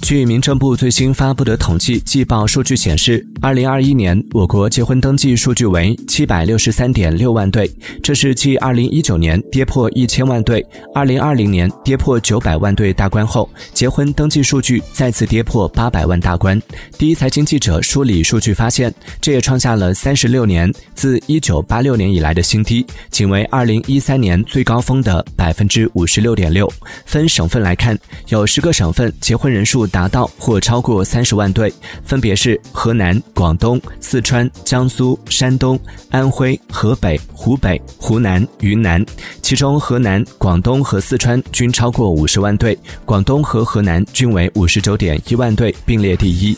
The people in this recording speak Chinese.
据民政部最新发布的统计季报数据显示，二零二一年我国结婚登记数据为七百六十三点六万对，这是继二零一九年跌破一千万对、二零二零年跌破九百万对大关后，结婚登记数据再次跌破八百万大关。第一财经记者梳理数据发现，这也创下了三十六年自一九八六年以来的新低，仅为二零一三年最高峰的百分之五十六点六。分省份来看，有十个省份结婚人数。达到或超过三十万对，分别是河南、广东、四川、江苏、山东、安徽、河北、湖北、湖南、云南。其中，河南、广东和四川均超过五十万对，广东和河南均为五十九点一万对，并列第一。